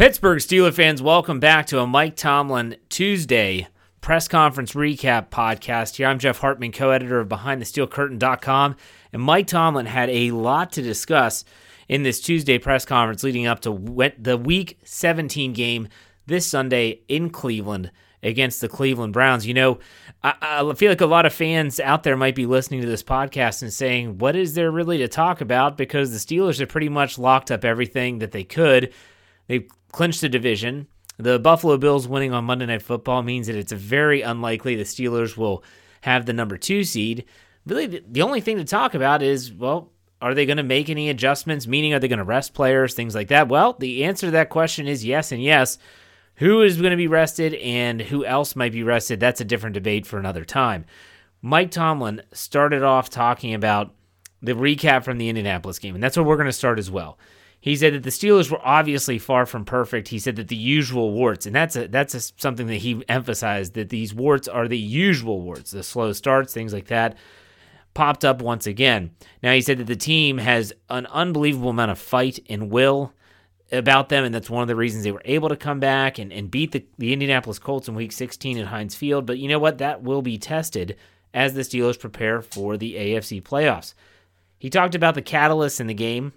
Pittsburgh Steelers fans, welcome back to a Mike Tomlin Tuesday press conference recap podcast. Here, I'm Jeff Hartman, co editor of BehindTheSteelCurtain.com. And Mike Tomlin had a lot to discuss in this Tuesday press conference leading up to the Week 17 game this Sunday in Cleveland against the Cleveland Browns. You know, I, I, feel like a lot of fans out there might be listening to this podcast and saying, what is there really to talk about? Because the Steelers have pretty much locked up everything that they could. They've clinched the division. The Buffalo Bills winning on Monday Night Football means that it's very unlikely the Steelers will have the number two seed. Really, the only thing to talk about is, well, are they going to make any adjustments? Meaning, are they going to rest players, things like that? Well, the answer to that question is yes and yes. Who is going to be rested and who else might be rested? That's a different debate for another time. Mike Tomlin started off talking about the recap from the Indianapolis game, and that's where we're going to start as well. He said that the Steelers were obviously far from perfect. He said that the usual warts, and that's a, that's a, something that he emphasized that these warts are the usual warts, the slow starts, things like that, popped up once again. Now he said that the team has an unbelievable amount of fight and will about them, and that's one of the reasons they were able to come back and, and beat the, the Indianapolis Colts in Week 16 at Heinz Field. But you know what? That will be tested as the Steelers prepare for the AFC playoffs. He talked about the catalysts in the game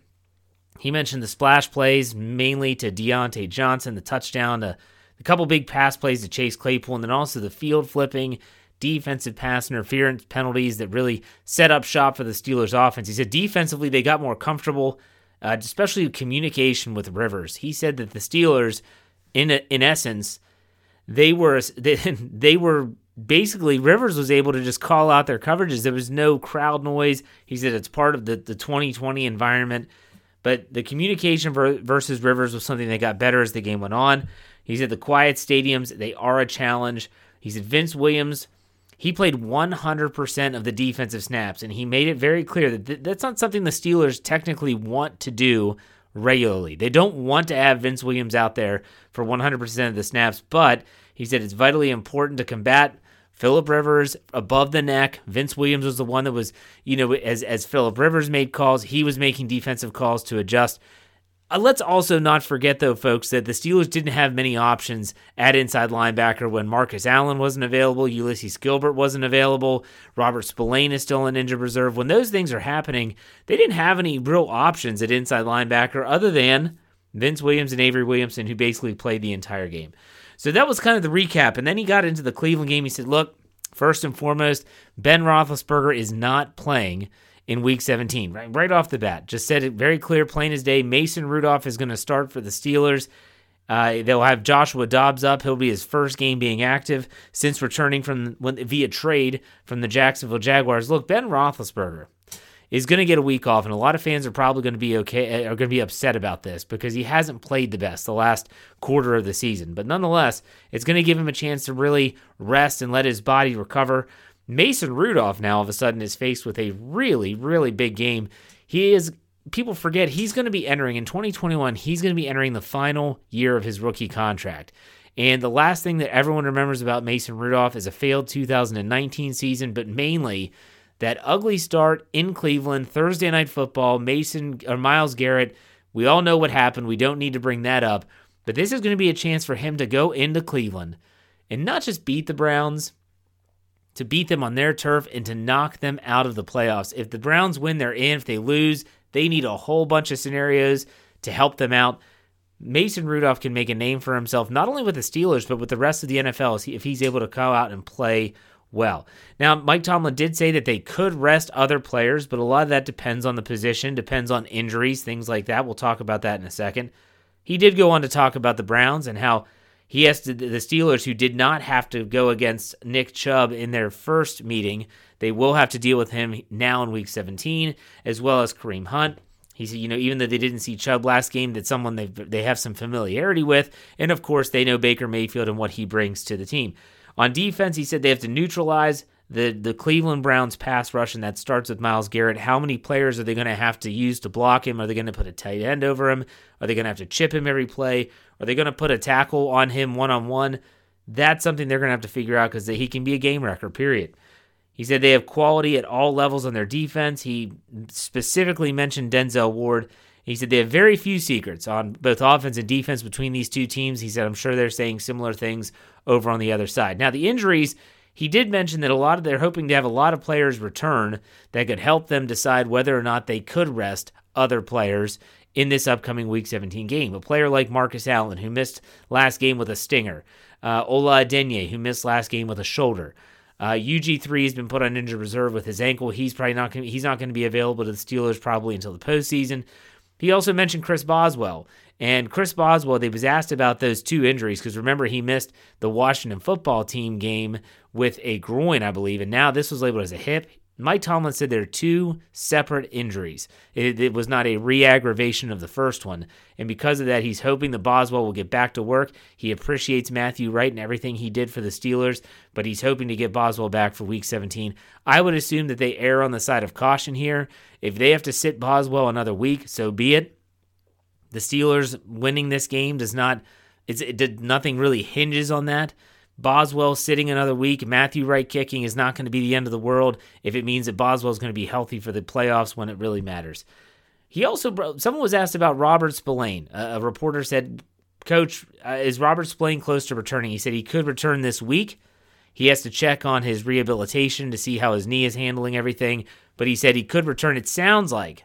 he mentioned the splash plays mainly to Diontae Johnson, the touchdown, to a couple big pass plays to Chase Claypool, and then also the field flipping defensive pass interference penalties that really set up shop for the Steelers offense. He said defensively they got more comfortable, uh, especially communication with Rivers. He said that the Steelers, in in essence, they were they, they were basically Rivers was able to just call out their coverages. There was no crowd noise. He said it's part of the, the 2020 environment. But the communication versus Rivers was something that got better as the game went on. He said the quiet stadiums, they are a challenge. He said Vince Williams, he played 100% of the defensive snaps, and he made it very clear that th- that's not something the Steelers technically want to do regularly. They don't want to have Vince Williams out there for 100% of the snaps, but he said it's vitally important to combat Philip Rivers above the neck. Vince Williams was the one that was, you know, as as Philip Rivers made calls, he was making defensive calls to adjust. Uh, let's also not forget, though, folks, that the Steelers didn't have many options at inside linebacker when Marcus Allen wasn't available, Ulysses Gilbert wasn't available, Robert Spillane is still in injured reserve. When those things are happening, they didn't have any real options at inside linebacker other than Vince Williams and Avery Williamson, who basically played the entire game. So that was kind of the recap. And then he got into the Cleveland game. He said, look, first and foremost, Ben Roethlisberger is not playing in week 17, right, right off the bat. Just said it very clear, plain as day. Mason Rudolph is going to start for the Steelers. Uh, they'll have Joshua Dobbs up. He'll be his first game being active since returning from when, via trade from the Jacksonville Jaguars. Look, Ben Roethlisberger, is going to get a week off, and a lot of fans are probably going to be okay, eh, are going to be upset about this because he hasn't played the best the last quarter of the season. But nonetheless, it's going to give him a chance to really rest and let his body recover. Mason Rudolph now all of a sudden is faced with a really, really big game. He is people forget he's going to be entering in 2021, he's going to be entering the final year of his rookie contract. And the last thing that everyone remembers about Mason Rudolph is a failed 2019 season, but mainly that ugly start in Cleveland, Thursday night football, Mason or Myles Garrett. We all know what happened. We don't need to bring that up. But this is going to be a chance for him to go into Cleveland and not just beat the Browns, to beat them on their turf and to knock them out of the playoffs. If the Browns win, they're in. If they lose, they need a whole bunch of scenarios to help them out. Mason Rudolph can make a name for himself, not only with the Steelers, but with the rest of the NFL if he's able to go out and play well. Now, Mike Tomlin did say that they could rest other players, but a lot of that depends on the position, depends on injuries, things like that. We'll talk about that in a second. He did go on to talk about the Browns and how he asked the Steelers, who did not have to go against Nick Chubb in their first meeting, they will have to deal with him now in week 17, as well as Kareem Hunt. He said, you know, even though they didn't see Chubb last game, that someone they they have some familiarity with, and of course they know Baker Mayfield and what he brings to the team. On defense, he said they have to neutralize the, the Cleveland Browns pass rush, and that starts with Myles Garrett. How many players are they going to have to use to block him? Are they going to put a tight end over him? Are they going to have to chip him every play? Are they going to put a tackle on him one on one? That's something they're going to have to figure out because he can be a game wrecker, period. He said they have quality at all levels on their defense. He specifically mentioned Denzel Ward He said they have very few secrets on both offense and defense between these two teams. He said, I'm sure they're saying similar things over on the other side. Now, the injuries, he did mention that a lot of they're hoping to have a lot of players return that could help them decide whether or not they could rest other players in this upcoming Week 17 game. A player like Marcus Allen, who missed last game with a stinger, uh, Ola Adeniyi, who missed last game with a shoulder. Uh, UG3 has been put on injured reserve with his ankle. He's probably not gonna, he's not going to be available to the Steelers probably until the postseason. He also mentioned Chris Boswell. And Chris Boswell, they was asked about those two injuries because remember he missed the Washington football team game with a groin, I believe, and now this was labeled as a hip. Mike Tomlin said there are two separate injuries. It, it, was not a re aggravation of the first one. And because of that, he's hoping that Boswell will get back to work. He appreciates Matthew Wright and everything he did for the Steelers, but he's hoping to get Boswell back for week 17. I would assume that they err on the side of caution here. If they have to sit Boswell another week, so be it. The Steelers winning this game does not, it's, it did, nothing really hinges on that. Boswell sitting another week, Matthew Wright kicking is not going to be the end of the world if it means that Boswell is going to be healthy for the playoffs when it really matters. He also, someone was asked about Robert Spillane. A, reporter said, Coach, uh, is Robert Spillane close to returning? He said he could return this week. He has to check on his rehabilitation to see how his knee is handling everything, but he said he could return. It sounds like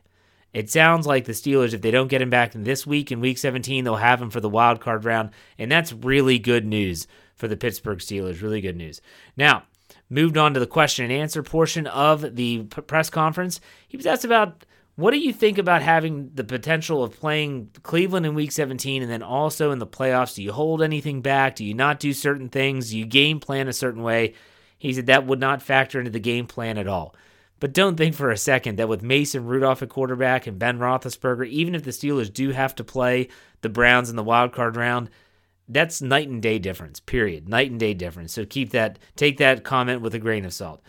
it sounds like the Steelers, if they don't get him back this week in week 17, they'll have him for the wild card round. And that's really good news for the Pittsburgh Steelers. Really good news. Now, moved on to the question and answer portion of the p- press conference. He was asked about what do you think about having the potential of playing Cleveland in week 17 and then also in the playoffs? Do you hold anything back? Do you not do certain things? Do you game plan a certain way? He said that would not factor into the game plan at all. But don't think for a second that with Mason Rudolph at quarterback and Ben Roethlisberger, even if the Steelers do have to play the Browns in the wild card round, that's night and day difference. Period. Night and day difference. So keep that. Take that comment with a grain of salt.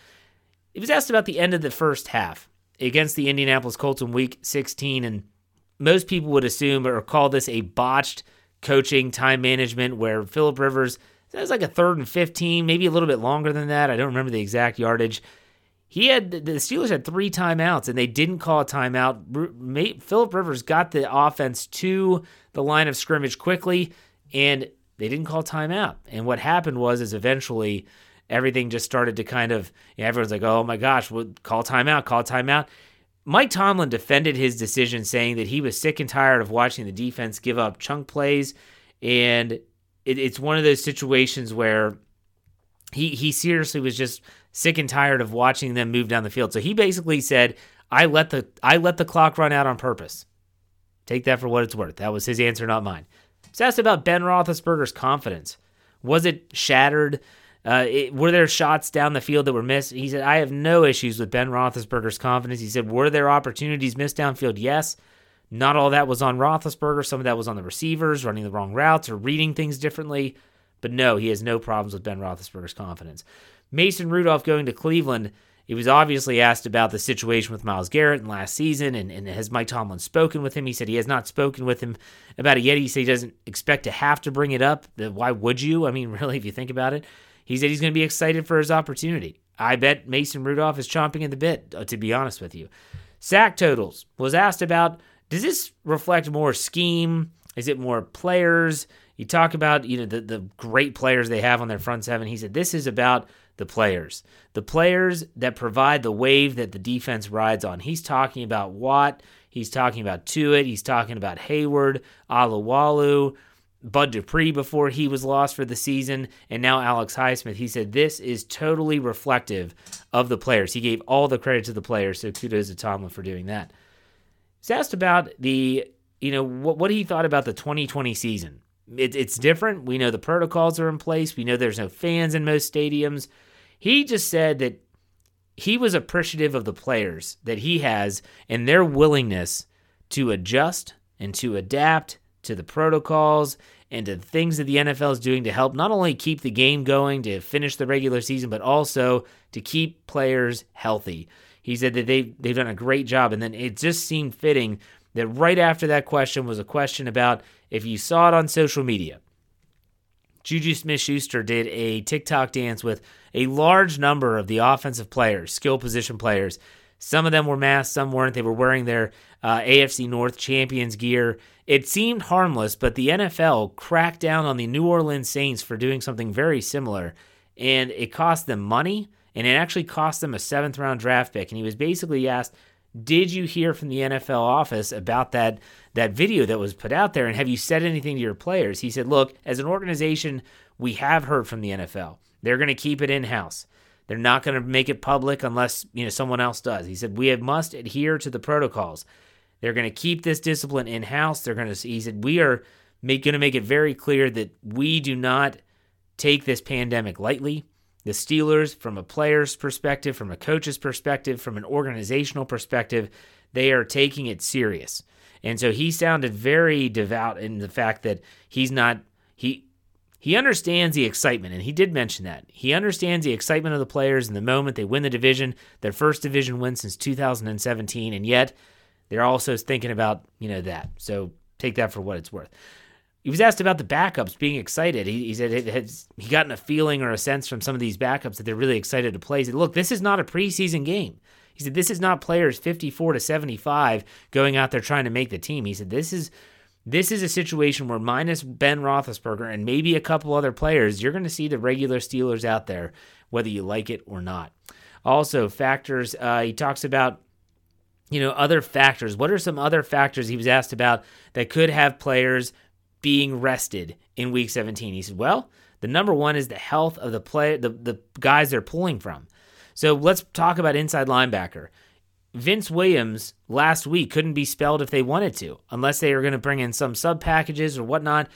He was asked about the end of the first half against the Indianapolis Colts in Week 16, and most people would assume or call this a botched coaching time management where Philip Rivers. That was like a third and 15, maybe a little bit longer than that. I don't remember the exact yardage. He had the Steelers had three timeouts and they didn't call a timeout. Philip Rivers got the offense to the line of scrimmage quickly and they didn't call timeout. And what happened was is eventually everything just started to kind of you know, everyone's like, "Oh my gosh, well, call timeout, call timeout." Mike Tomlin defended his decision saying that he was sick and tired of watching the defense give up chunk plays and it, it's one of those situations where he he seriously was just sick and tired of watching them move down the field. So he basically said, "I let the I let the clock run out on purpose." Take that for what it's worth. That was his answer, not mine. He's asked about Ben Roethlisberger's confidence. Was it shattered? Uh, it, were there shots down the field that were missed? He said, I have no issues with Ben Roethlisberger's confidence. He said, Were there opportunities missed downfield? Yes. Not all that was on Roethlisberger. Some of that was on the receivers running the wrong routes or reading things differently. But no, he has no problems with Ben Roethlisberger's confidence. Mason Rudolph going to Cleveland, he was obviously asked about the situation with Myles Garrett in last season, and, and has Mike Tomlin spoken with him? He said he has not spoken with him about it yet. He said he doesn't expect to have to bring it up. Why would you? I mean, really, if you think about it, he said he's going to be excited for his opportunity. I bet Mason Rudolph is chomping at the bit, uh, to be honest with you. Sack totals was asked about. Does this reflect more scheme? Is it more players? You talk about you know the, the great players they have on their front seven. He said this is about the players, the players that provide the wave that the defense rides on. He's talking about Watt. He's talking about Tuitt. He's talking about Heyward, Alualu, Bud Dupree before he was lost for the season, and now Alex Highsmith. He said this is totally reflective of the players. He gave all the credit to the players, so kudos to Tomlin for doing that. He's asked about the, you know, what, what he thought about the 2020 season. It, it's different. We know the protocols are in place. We know there's no fans in most stadiums. He just said that he was appreciative of the players that he has and their willingness to adjust and to adapt to the protocols and to things that the NFL is doing to help not only keep the game going to finish the regular season, but also to keep players healthy. He said that they they've done a great job, and then it just seemed fitting that right after that question was a question about if you saw it on social media. Juju Smith Schuster did a TikTok dance with a large number of the offensive players, skill position players, Some of them were masked, some weren't. They were wearing their uh, AFC North champions gear. It seemed harmless, but the NFL cracked down on the New Orleans Saints for doing something very similar, and it cost them money, and it actually cost them a seventh round draft pick. And he was basically asked, "Did you hear from the NFL office about that that video that was put out there, and have you said anything to your players?" He said, "Look, as an organization, we have heard from the NFL. They're going to keep it in house." They're not going to make it public unless you know someone else does. He said we must adhere to the protocols. They're going to keep this discipline in house. They're going to. He said we are going to make it very clear that we do not take this pandemic lightly. The Steelers, from a player's perspective, from a coach's perspective, from an organizational perspective, they are taking it serious. And so he sounded very devout in the fact that he's not he he understands the excitement, and he did mention that. He understands the excitement of the players in the moment they win the division, their first division win since 2017, and yet they're also thinking about, you know, that. So take that for what it's worth. He was asked about the backups being excited. He, he said it has, he gotten a feeling or a sense from some of these backups that they're really excited to play. He said, look, this is not a preseason game. He said, this is not players 54 to 75 going out there trying to make the team. He said, this is this is a situation where, minus Ben Roethlisberger and maybe a couple other players, you're going to see the regular Steelers out there, whether you like it or not. Also, factors uh, he talks about, you know, other factors. What are some other factors he was asked about that could have players being rested in Week 17? He said, well, the number one is the health of the play, the, the guys they're pulling from. So let's talk about inside linebacker. Vince Williams last week couldn't be spelled if they wanted to, unless they were going to bring in some sub packages or whatnot.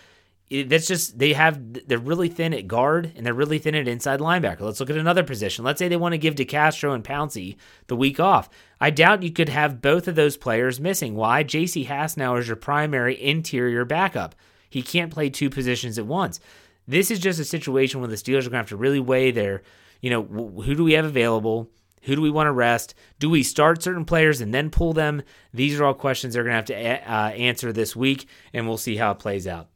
That's just they have they're really thin at guard and they're really thin at inside linebacker. Let's look at another position. Let's say they want to give DeCastro and Pouncey the week off. I doubt you could have both of those players missing. Why? J.C. Hassenauer is your primary interior backup. He can't play two positions at once. This is just a situation where the Steelers are going to have to really weigh their, you know, who do we have available? Who do we want to rest? Do we start certain players and then pull them? These are all questions they're going to have to uh, answer this week, and we'll see how it plays out.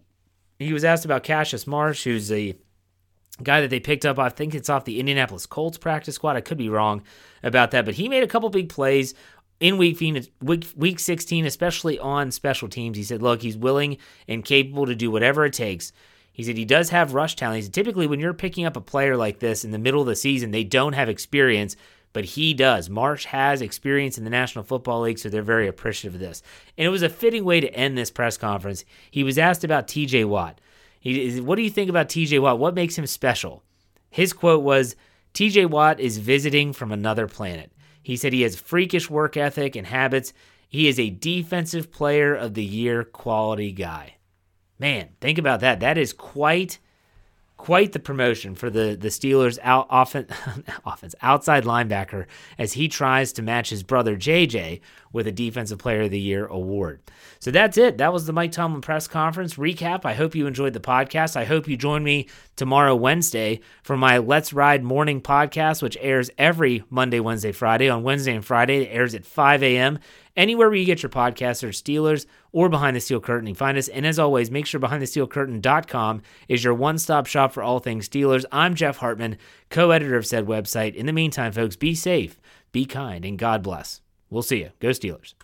He was asked about Cassius Marsh, who's the guy that they picked up. I think it's off the Indianapolis Colts practice squad. I could be wrong about that, but he made a couple big plays in week, week, week 16, especially on special teams. He said, look, he's willing and capable to do whatever it takes. He said he does have rush talent. Said typically when you're picking up a player like this in the middle of the season, they don't have experience but he does. Marsh has experience in the National Football League, so they're very appreciative of this. And it was a fitting way to end this press conference. He was asked about TJ Watt. He, what do you think about TJ Watt? What makes him special? His quote was TJ Watt is visiting from another planet. He said he has freakish work ethic and habits. He is a defensive player of the year quality guy. Man, think about that. That is quite quite the promotion for the, the Steelers out offense, offense outside linebacker as he tries to match his brother JJ with a Defensive Player of the Year award. So that's it. That was the Mike Tomlin press conference recap. I hope you enjoyed the podcast. I hope you join me tomorrow, Wednesday, for my Let's Ride morning podcast, which airs every Monday, Wednesday, Friday. On Wednesday and Friday, it airs at 5 a.m. Anywhere where you get your podcasts or Steelers or Behind the Steel Curtain, you find us. And as always, make sure BehindTheSteelCurtain.com is your one stop shop for all things Steelers. I'm Jeff Hartman, co editor of said website. In the meantime, folks, be safe, be kind, and God bless. We'll see you. Go Steelers.